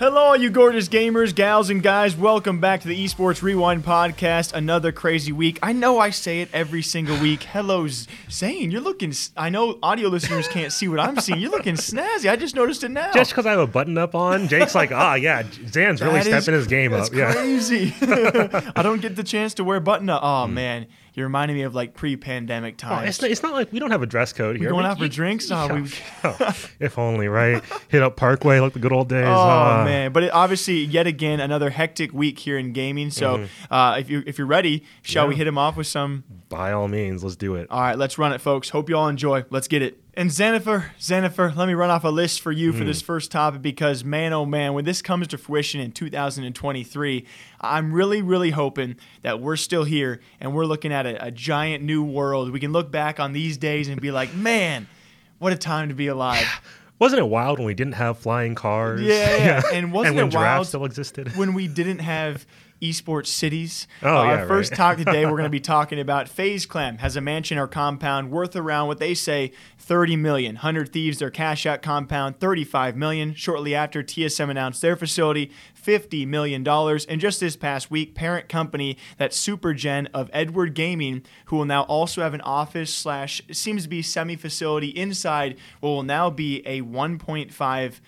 Hello, you gorgeous gamers, gals, and guys. Welcome back to the Esports Rewind podcast. Another crazy week. I know I say it every single week. Hello, Zane. You're looking. I know audio listeners can't see what I'm seeing. You're looking snazzy. I just noticed it now. Just because I have a button up on, Jake's like, ah, yeah, Zan's really is- stepping his game up. Yeah. crazy. I don't get the chance to wear button up. Oh man, you're reminding me of like pre-pandemic Oh, times. it's, not, it's not like we don't have a dress code here. going We- out for you- drinks? No, we- Oh, if only, right? Hit up Parkway like the good old days. Oh Ah. man! But it, obviously, yet again, another hectic week here in gaming. So, uh, if you if you're ready, shall we Mm-hmm. Hit him off with some? By all means, let's do it. All right, let's run it, folks. Hope you all enjoy. Let's get it. And Xenifer, Xenifer, let me run off a list for you for hmm. this first topic because, man, oh man, when this comes to fruition in 2023, I'm really, really hoping that we're still here and we're looking at a, a giant new world. We can look back on these days and be like, man, what a time to be alive. Wasn't it wild when we didn't have flying cars? Yeah, yeah. And wasn't when it wild still existed? when we didn't have esports cities. Oh, Uh, yeah, our first right. talk today, we're going to be talking about FaZe Clan has a mansion or compound worth around what they say 30 million. 100 Thieves, their cash out compound, 35 million. Shortly after, TSM announced their facility, 50 million dollars. And just this past week, parent company that Supergen of Edward Gaming, who will now also have an office slash seems to be semi facility inside, what will now be a 1.5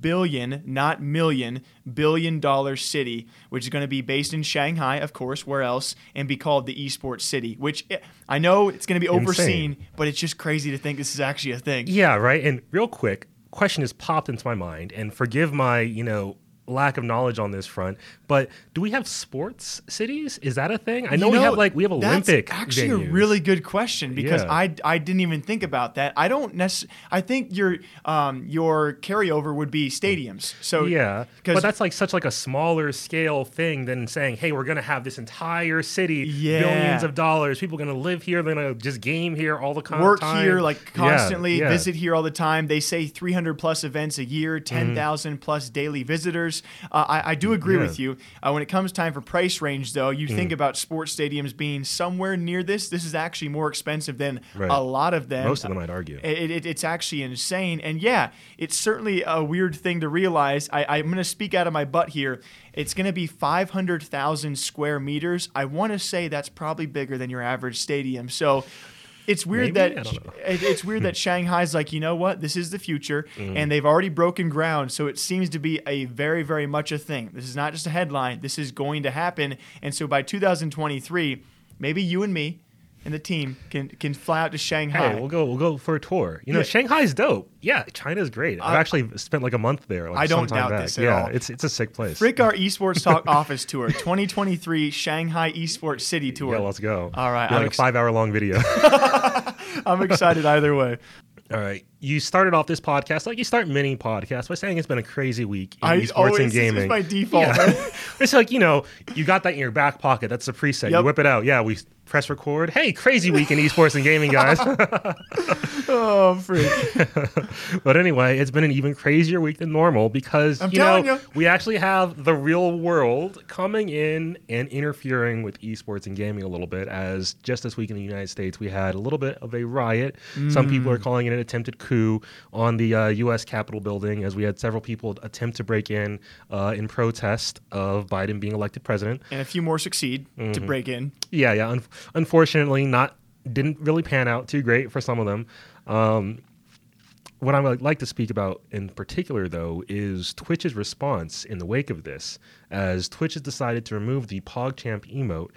billion, not million, billion dollar city, which is going to be based in Shanghai, of course, where else, and be called the esports city, which eh, I know it's going to be overseen, Insane. but it's just crazy to think this is actually a thing. Yeah, right. And real quick, question has popped into my mind, and forgive my, you know, lack of knowledge on this front, but do we have sports cities? Is that a thing? I know, You we have like we have that's Olympic. actually venues. a really good question because Yeah. I, I didn't even think about that. I don't necessarily. I think your um your carryover would be stadiums. So Yeah, but that's like such like a smaller scale thing than saying, "Hey, we're gonna have this entire city, Yeah. billions of dollars. People are gonna live here. They're gonna just game here all the con- work time. here like constantly yeah. visit here all the time they say 300 plus events a year Mm-hmm. 10000 plus daily visitors uh, I, I do agree Yeah. Mm. with you uh, when it comes time for price range though you think about sports stadiums being somewhere near this this is actually more expensive than Right. a lot of them Most of them, I'd argue. it, it, it's actually insane. And yeah, it's certainly a weird thing to realize. I, I'm going to speak out of my butt here. It's going to be 500,000 square meters. I want to say that's probably bigger than your average stadium. So it's weird Maybe? that I don't know. it's weird that Shanghai's like, you know what, this is the future, Mm-hmm. and they've already broken ground. So it seems to be a very, very much a thing. This is not just a headline. This is going to happen. And so by 2023, maybe you and me, and the team can can fly out to Shanghai. Hey, we'll go. We'll go for a tour. You know, Yeah. Shanghai's dope. Yeah, China's great. I've I- actually spent like a month there. Like I don't doubt back. this at yeah, all. it's it's a sick place. Frick our esports talk office tour 2023 Shanghai esports city tour. yeah, let's go. All right, like ex- a five hour long video. I'm excited either way. All right, you started off this podcast like you start many podcasts by saying it's been a crazy week in I esports always and this gaming. is my default. Yeah. man. it's like you know you got that in your back pocket. That's the preset. You whip it out. Yeah, we press record. Hey, crazy week in esports and gaming, guys. oh, freak. but anyway, it's been an even crazier week than normal because I'm you know ya. we actually have the real world coming in and interfering with esports and gaming a little bit. As just this week in the United States, we had a little bit of a riot. Some people Mm. are calling it an attempted coup on the uh, U.S. Capitol building, as we had several people attempt to break in uh, in protest of Biden being elected president. And a few more succeed to Mm-hmm. break in. Yeah, yeah. Un- unfortunately, not didn't really pan out too great for some of them. Um, what I would like to speak about in particular, though, is Twitch's response in the wake of this, as Twitch has decided to remove the PogChamp emote,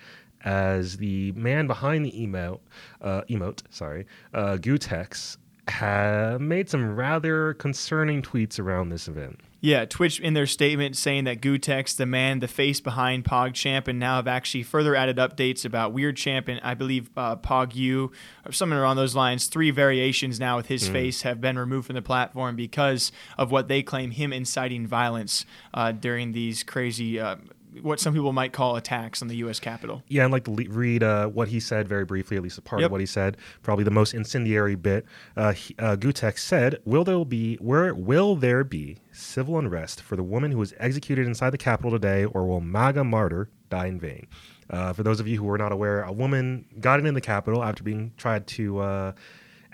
as the man behind the emote, uh, emote, sorry, uh, Gootecks, ha- made some rather concerning tweets around this event. Yeah, Twitch in their statement saying that Gootecks, the man, the face behind PogChamp, and now have actually further added updates about Weird Champ and I believe uh, PogU or something around those lines. Three variations now with his face have been removed from the platform because of what they claim him inciting violence uh, during these crazy, uh, what some people might call attacks on the U.S. Capitol. Yeah, I'd like to le- read uh, what he said very briefly, at least a part Yep. of what he said. Probably the most incendiary bit. Uh, he, uh, Gootecks said, "Will there be where will there be civil unrest for the woman who was executed inside the Capitol today, or will MAGA martyr die in vain?" Uh, for those of you who are not aware, a woman got in the Capitol after being tried to.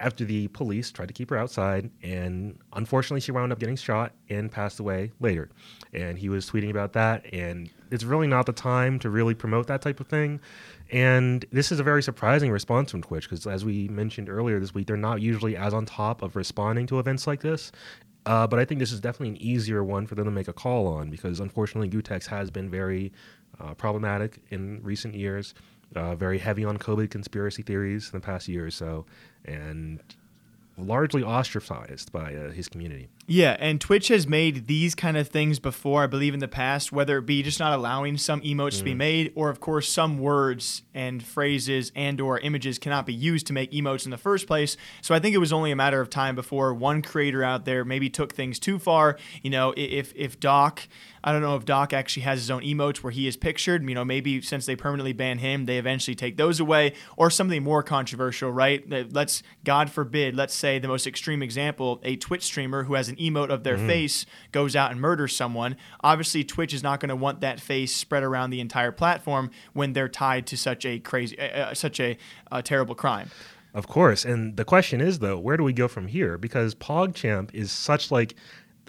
After the police tried to keep her outside, and unfortunately, she wound up getting shot and passed away later. And he was tweeting about that, and it's really not the time to really promote that type of thing. And this is a very surprising response from Twitch because, as we mentioned earlier this week, they're not usually as on top of responding to events like this. Uh, but I think this is definitely an easier one for them to make a call on because, unfortunately, Gootecks has been very uh, problematic in recent years, uh, very heavy on COVID conspiracy theories in the past year or so, and largely ostracized by uh, his community. Yeah, and Twitch has made these kind of things before, I believe, in the past, whether it be just not allowing some emotes to be mm. made, or of course some words and phrases and or images cannot be used to make emotes in the first place. So I think it was only a matter of time before one creator out there maybe took things too far. You know, if if Doc, I don't know if Doc actually has his own emotes where he is pictured, you know, maybe since they permanently ban him, they eventually take those away, or something more controversial, right? Let's God forbid, let's say the most extreme example, a Twitch streamer who has an emote of their face goes out and murders someone. Obviously, Twitch is not going to want that face spread around the entire platform when they're tied to such a crazy, uh, uh, such a uh, terrible crime. Of course. And the question is though, where do we go from here? Because PogChamp is such like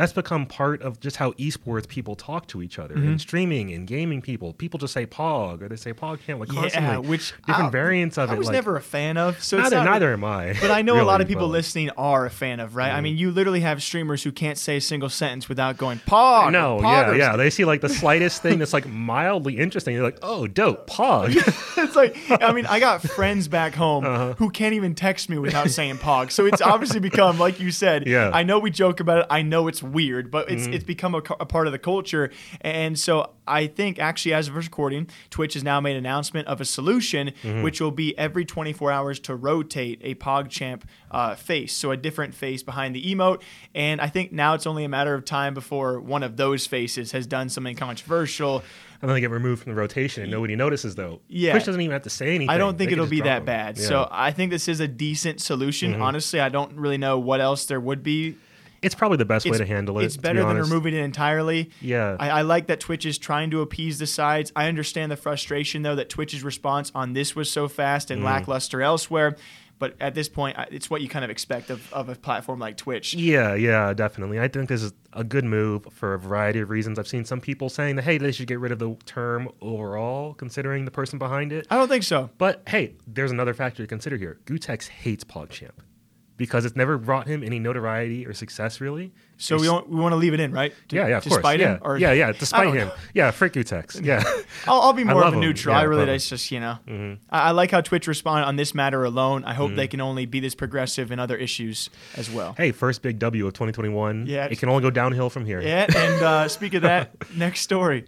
that's become part of just how esports people talk to each other Mm-hmm. and streaming and gaming people. People just say Pog or they say PogChamp like constantly. Yeah, which different I- variants of I it. I was like, never a fan of. So neither, not- neither am I. But I know a lot of people listening are a fan of, right? I mean, you literally have streamers who can't say a single sentence without going pog. No, yeah, poggers." yeah. They see like the slightest thing that's like mildly interesting. They're like, oh, dope, Pog. it's like I mean, I got friends back home Uh-huh. who can't even text me without saying pog. So it's obviously become, like you said, Yeah. I know we joke about it. I know it's weird, but it's it's become a, a part of the culture. And so I think actually, as of this recording, Twitch has now made an announcement of a solution, Mm-hmm. which will be every 24 hours to rotate a PogChamp uh, face, so a different face behind the emote. And I think now it's only a matter of time before one of those faces has done something controversial. and then they get removed from the rotation and nobody notices though. Yeah. Twitch doesn't even have to say anything. I don't think They it'll be that them. bad. Yeah. Mm-hmm. So I think this is a decent solution. Honestly, I don't really know what else there would be. It's probably the best way to handle it. it's to be better than removing it entirely. Yeah. I, I like that Twitch is trying to appease the sides. I understand the frustration though that Twitch's response on this was so fast and mm. lackluster elsewhere. But at this point, it's what you kind of expect of, of a platform like Twitch. Yeah, yeah, definitely. I think this is a good move for a variety of reasons. I've seen some people saying that hey, they should get rid of the term overall, considering the person behind it. I don't think so. But hey, there's another factor to consider here. Gootecks hates PogChamp. Because it's never brought him any notoriety or success really. So we we want to leave it in, right? To- yeah, yeah, of course. yeah. him, or yeah, yeah, despite him. know. Yeah, frick Gootecks. Yeah. I'll, I'll be more of a neutral. Yeah, I really, it's just you know, I, I like how Twitch responded on this matter alone. I hope Mm-hmm. they can only be this progressive in other issues as well. hey, first big W of 2021. Yeah. It can only go downhill from here. Yeah, and uh, speak of that, next story.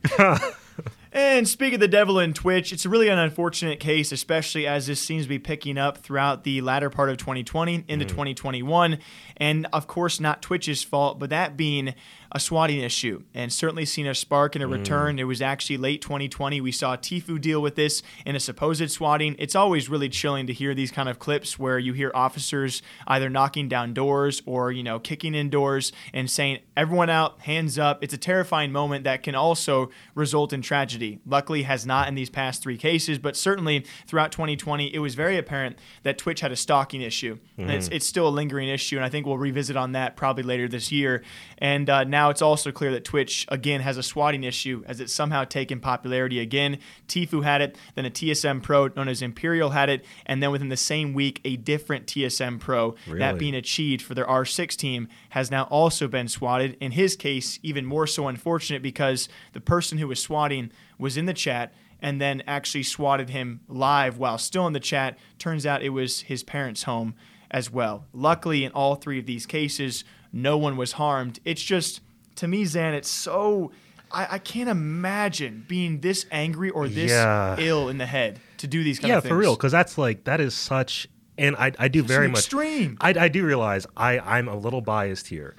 And speak of the devil in Twitch, it's really an unfortunate case, especially as this seems to be picking up throughout the latter part of 2020 into mm. 2021. And of course, not Twitch's fault, but that being a swatting issue and certainly seen a spark and a return. It was actually late 2020. We saw Tfue deal with this in a supposed swatting. It's always really chilling to hear these kind of clips where you hear officers either knocking down doors or, you know, kicking in doors and saying, everyone out, hands up. It's a terrifying moment that can also result in tragedy. Luckily, has not in these past three cases, but certainly throughout 2020, it was very apparent that Twitch had a stalking issue. And it's, it's still a lingering issue, and I think we'll revisit on that probably later this year. And uh, now it's also clear that Twitch, again, has a swatting issue as it's somehow taken popularity again. Tfue had it, then a TSM Pro known as Imperial had it, and then within the same week, a different TSM Pro, that being achieved for their R6 team, has now also been swatted. In his case, even more so unfortunate because the person who was swatting was in the chat and then actually swatted him live while still in the chat. Turns out it was his parents' home as well. Luckily, in all three of these cases, no one was harmed. It's just, to me, Zan, it's so. I, I can't imagine being this angry or this Yeah. ill in the head to do these kind yeah, of things. Yeah, for real, because that's like that is such, and I I do It's very much extreme. I I do realize I I'm a little biased here.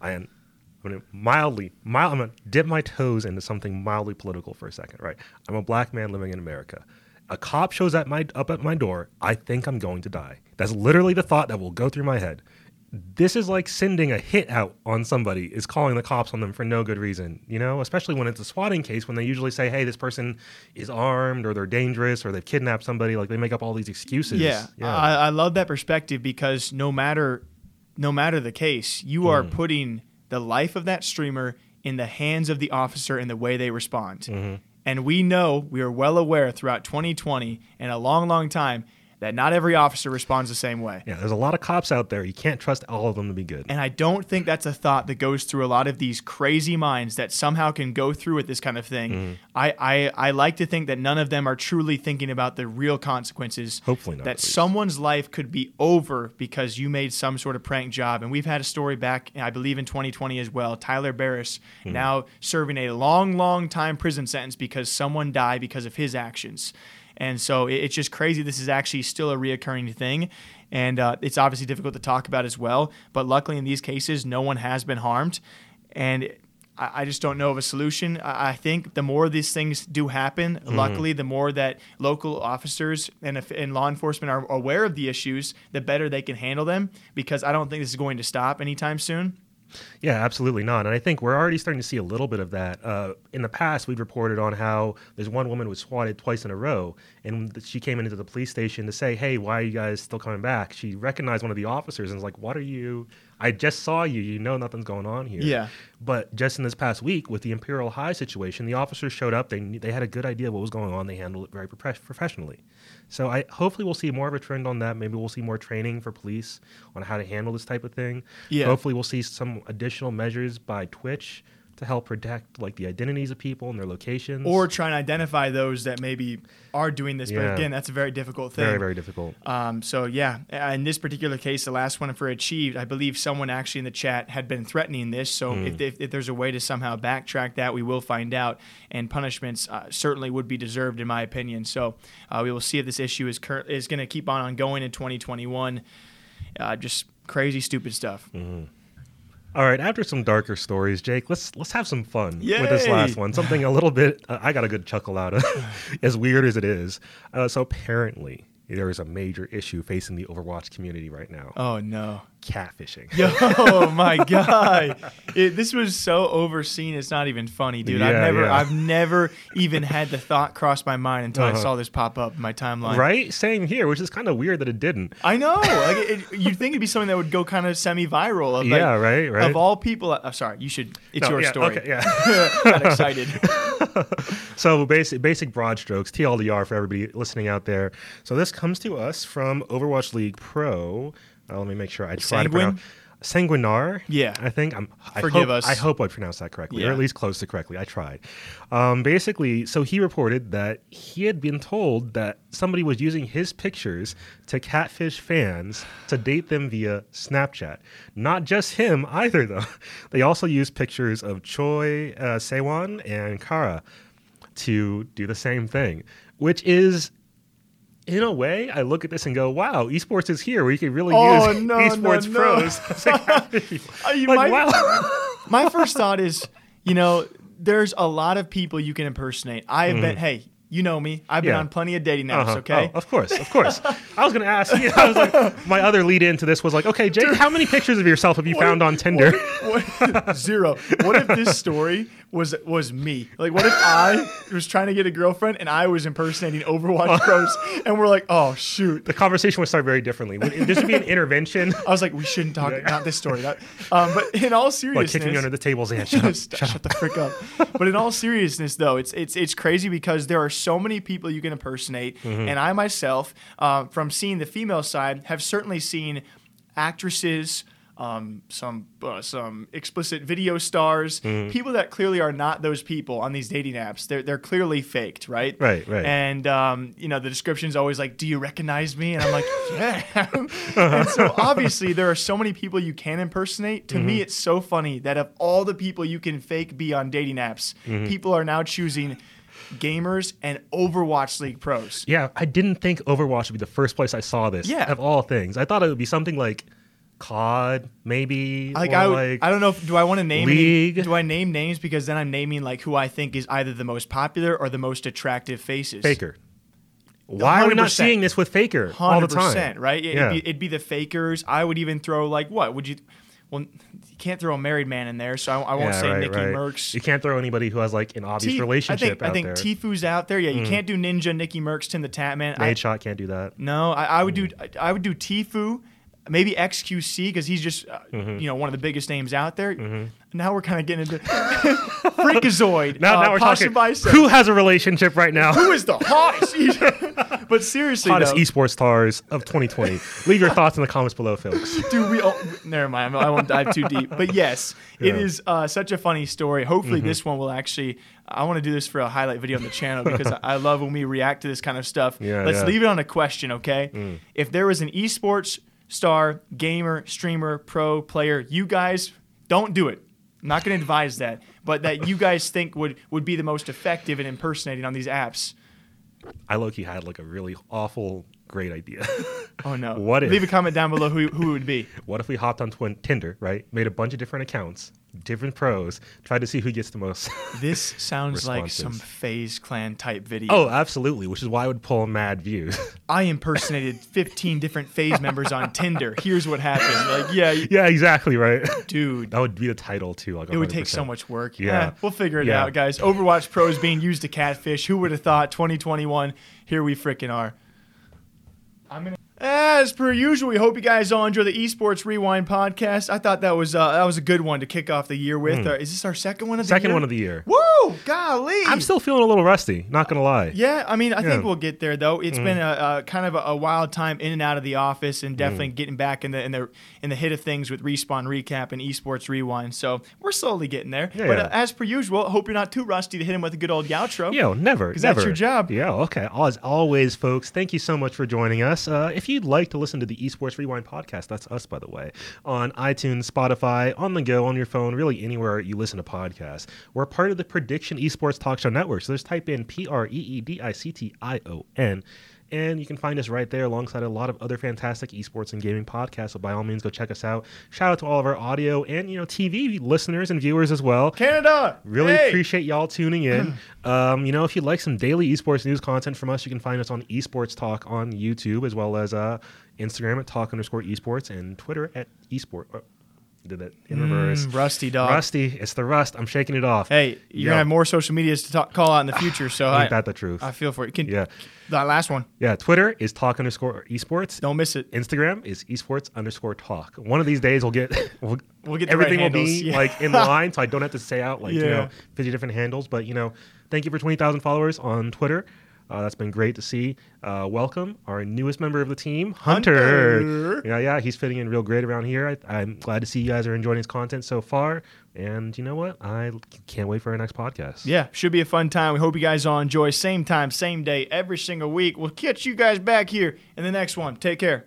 I am. I'm gonna mildly, mild, I'm gonna dip my toes into something mildly political for a second, right? I'm a black man living in America. A cop shows at my up at my door. I think I'm going to die. That's literally the thought that will go through my head. This is like sending a hit out on somebody is calling the cops on them for no good reason, you know, especially when it's a swatting case when they usually say, hey, this person is armed or they're dangerous or they've kidnapped somebody. Like they make up all these excuses. Yeah, I, I love that perspective because no matter, no matter the case, you are Mm. putting the life of that streamer in the hands of the officer and the way they respond. Mm-hmm. And we know, we are well aware throughout 2020 and a long, long time that not every officer responds the same way. yeah, there's a lot of cops out there. You can't trust all of them to be good. And I don't think that's a thought that goes through a lot of these crazy minds that somehow can go through with this kind of thing. Mm-hmm. I, I, I like to think that none of them are truly thinking about the real consequences. Hopefully not, That someone's life could be over because you made some sort of prank job. And we've had a story back, I believe, in 2020 as well. Tyler Barriss Hmm. now serving a long, long time prison sentence because someone died because of his actions. And so it- it's just crazy. This is actually still a reoccurring thing. And uh, it's obviously difficult to talk about as well. But luckily, in these cases, no one has been harmed. And I, I just don't know of a solution. I, I think the more these things do happen, luckily, the more that local officers and, and law enforcement are aware of the issues, the better they can handle them. Because I don't think this is going to stop anytime soon. Yeah, absolutely not. And I think we're already starting to see a little bit of that. Uh, in the past, we've reported on how there's one woman was swatted twice in a row, and she came into the police station to say, "Hey, why are you guys still coming back?" She recognized one of the officers and was like, "What are you? I just saw you. You know nothing's going on here." Yeah. But just in this past week, with the ImperialHal situation, the officers showed up. They they had a good idea what was going on. They handled it very profe- professionally. So I hopefully we'll see more of a trend on that. Maybe we'll see more training for police on how to handle this type of thing. Yeah. Hopefully we'll see some additional measures by Twitch to help protect like the identities of people and their locations. Or try and identify those that maybe are doing this. But again, that's a very difficult thing. very very difficult. Um, so yeah, in this particular case, the last one for achieved, I believe someone actually in the chat had been threatening this. So Hmm. if, if, if there's a way to somehow backtrack that, we will find out. And punishments uh, certainly would be deserved, in my opinion. So uh, we will see if this issue is cur- is going to keep on ongoing in 2021. Uh, just crazy, stupid stuff. All right, after some darker stories, Jake, let's let's have some fun with this last one. Something a little bit uh, I got a good chuckle out of, as weird as it is. Uh, so apparently, there is a major issue facing the Overwatch community right now: Oh no. Catfishing. Yo, my god! It, this was so overseen. It's not even funny, dude. I've Yeah, never, yeah. I've never even had the thought cross my mind until I Uh-huh. saw this pop up in my timeline. Right? Same here, which is kind of weird that it didn't. I know. Like it, you'd think it'd be something that would go kind of semi-viral. Of, like, Yeah, right, right. Of all people, uh, sorry, you should. It's No, your yeah, story. Okay, yeah. Got excited. So basic basic broad strokes, TLDR for everybody listening out there. So this comes to us from Overwatch League Pro Uh, let me make sure I try to Sanguine? pronounce Sanguinar. Yeah. I think I'm. I Forgive hope, us. I hope I pronounced that correctly, or at least close to correctly. I tried. Um, basically, so he reported that he had been told that somebody was using his pictures to catfish fans to date them via Snapchat. Not just him either, though. They also used pictures of Choi uh, Sewon and Kara to do the same thing, which is in a way, I look at this and go, "Wow, esports is here. where you can really Oh, use no, esports no. pros." people." Uh, like, might- wow. My first thought is, you know, there's a lot of people you can impersonate. I have been, hey, you know me. I've been. Yeah. on plenty of dating apps, Uh-huh. okay? Oh, of course, of course. I was going to ask you. I was like, my other lead into this was like, okay, Jake, how many pictures of yourself have you found on Tinder? What- zero. What if this story was was me? Like, what if I was trying to get a girlfriend and I was impersonating Overwatch pros, and we're like, oh shoot. the conversation would start very differently. This would be an intervention, I was like, we shouldn't talk. Not this story. That, um, but in all seriousness, like kicking you under the tables and shut up. shut, shut the frick up. But in all seriousness, though, it's it's it's crazy because there are so many people you can impersonate, Mm-hmm. and I myself, uh, from seeing the female side, have certainly seen actresses. Um, some uh, some explicit video stars, Mm-hmm. people that clearly are not those people on these dating apps. They're they're clearly faked, right? Right, right. And um, you know the description's always like, "Do you recognize me?" And I'm like, "Yeah." and so obviously there are so many people you can impersonate. To Mm-hmm. me, it's so funny that of all the people you can fake be on dating apps, Mm-hmm. people are now choosing gamers and Overwatch League pros. Yeah, I didn't think Overwatch would be the first place I saw this. Yeah. Of all things, I thought it would be something like COD, maybe. Like I, would, like I don't know. If, do I want to name? League. Any, do I name names because then I'm naming like who I think is either the most popular or the most attractive faces. Faker. Why are we not seeing this with Faker all the time? right? It, Yeah. would be, it'd be the fakers. I would even throw like what would you? Well, you can't throw a married man in there, so I, I won't Yeah, say right, Nikki right. Merckx. You can't throw anybody who has like an obvious T- relationship I think, there. I think Tfue's out there. Yeah, you mm. can't do Ninja, NickMercs, Tim the Tatman. I, shot can't do that. no, I, I would do I, I would do Tfue, maybe XQC because he's just uh, Mm-hmm. you know one of the biggest names out there. Now we're kind of getting into Freakazoid. Now, uh, now we're talking. Bicep. Who has a relationship right now? Who is the hottest? but seriously, hottest though, esports stars of 2020. Leave your thoughts in the comments below, folks. Dude, we all, never mind. I won't dive too deep. But yes, it Yeah. Mm-hmm. uh, such a funny story. Hopefully, this one will actually. I want to do this for a highlight video on the channel because I, love when we react to this kind of stuff. Yeah, Let's yeah. Mm. leave it on a question, okay? If there was an esports star, gamer, streamer, pro player, you guys don't do it. I'm not going to advise that, but that you guys think would would be the most effective in impersonating on these apps. I low key had like a really awful, great idea. Oh no! What if- Leave a comment down below who who it would be. what if we hopped on twin Tinder, right? Made a bunch of different accounts, different pros, tried to see who gets the most. This sounds like some FaZe Clan type video. oh, absolutely, which is why I would pull mad views. I impersonated 15 different FaZe members on Tinder. Here's what happened. Like, yeah, yeah, exactly, right. dude, That would be the title too. Like it would take so much work. Yeah. Eh, we'll figure it Yeah. out, guys. Overwatch pros being used to catfish. Who would have thought 2021? Here we frickin' are. I'm gonna. As per usual, we hope you guys all enjoy the Esports Rewind podcast. I thought that was uh, that was a good one to kick off the year with. Uh, is this our second one of the. Second year? one of the year. Woo! Golly! I'm still feeling a little rusty. Not gonna lie. Yeah, I mean, I Yeah. think we'll get there though. It's been Mm-hmm. a, a kind of a, a wild time in and out of the office, and definitely Mm. getting back in the in the in the hit of things with respawn recap and esports rewind. So we're slowly getting there. Yeah, but yeah. uh, as per usual, hope you're not too rusty to hit him with a good old outro. Yo, never. 'Cause that's your job. Yeah, okay. As always, folks, thank you so much for joining us. Uh, if you'd like to listen to the Esports Rewind podcast, that's us, by the way, on iTunes, Spotify, on the go, on your phone, really anywhere you listen to podcasts. We're part of the Preediction Esports Talk Show Network. So just type in P R E E D I C T I O N. And you can find us right there alongside a lot of other fantastic esports and gaming podcasts. So by all means, go check us out. Shout out to all of our audio and you know TV listeners and viewers as well. Canada. Really hey! appreciate y'all tuning in. um, you know, if you'd like some daily esports news content from us, you can find us on Esports Talk on YouTube as well as uh, Instagram at talk underscore esports and Twitter at esport. Oh, did it in reverse. Mm, rusty dog. Rusty, it's the rust. I'm shaking it off. Hey, you're Yo. gonna have more social medias to talk, call out in the future. So I, Ain't that the truth? I feel for it. Can, Yeah. That last one. yeah, Twitter is talk underscore esports. Don't miss it. Instagram is esports underscore talk. One of these days we'll get we'll, We'll get the right everything will be yeah. like in line, so I don't have to say out like you know fifty different handles. But you know, thank you for twenty thousand followers on Twitter. Uh, that's been great to see. Uh, welcome our newest member of the team, Hunter. Hunter. Yeah, yeah, he's fitting in real great around here. I, I'm glad to see you guys are enjoying his content so far. And you know what? I can't wait for our next podcast. Yeah, should be a fun time. We hope you guys all enjoy. Same time, same day, every single week. We'll catch you guys back here in the next one. Take care.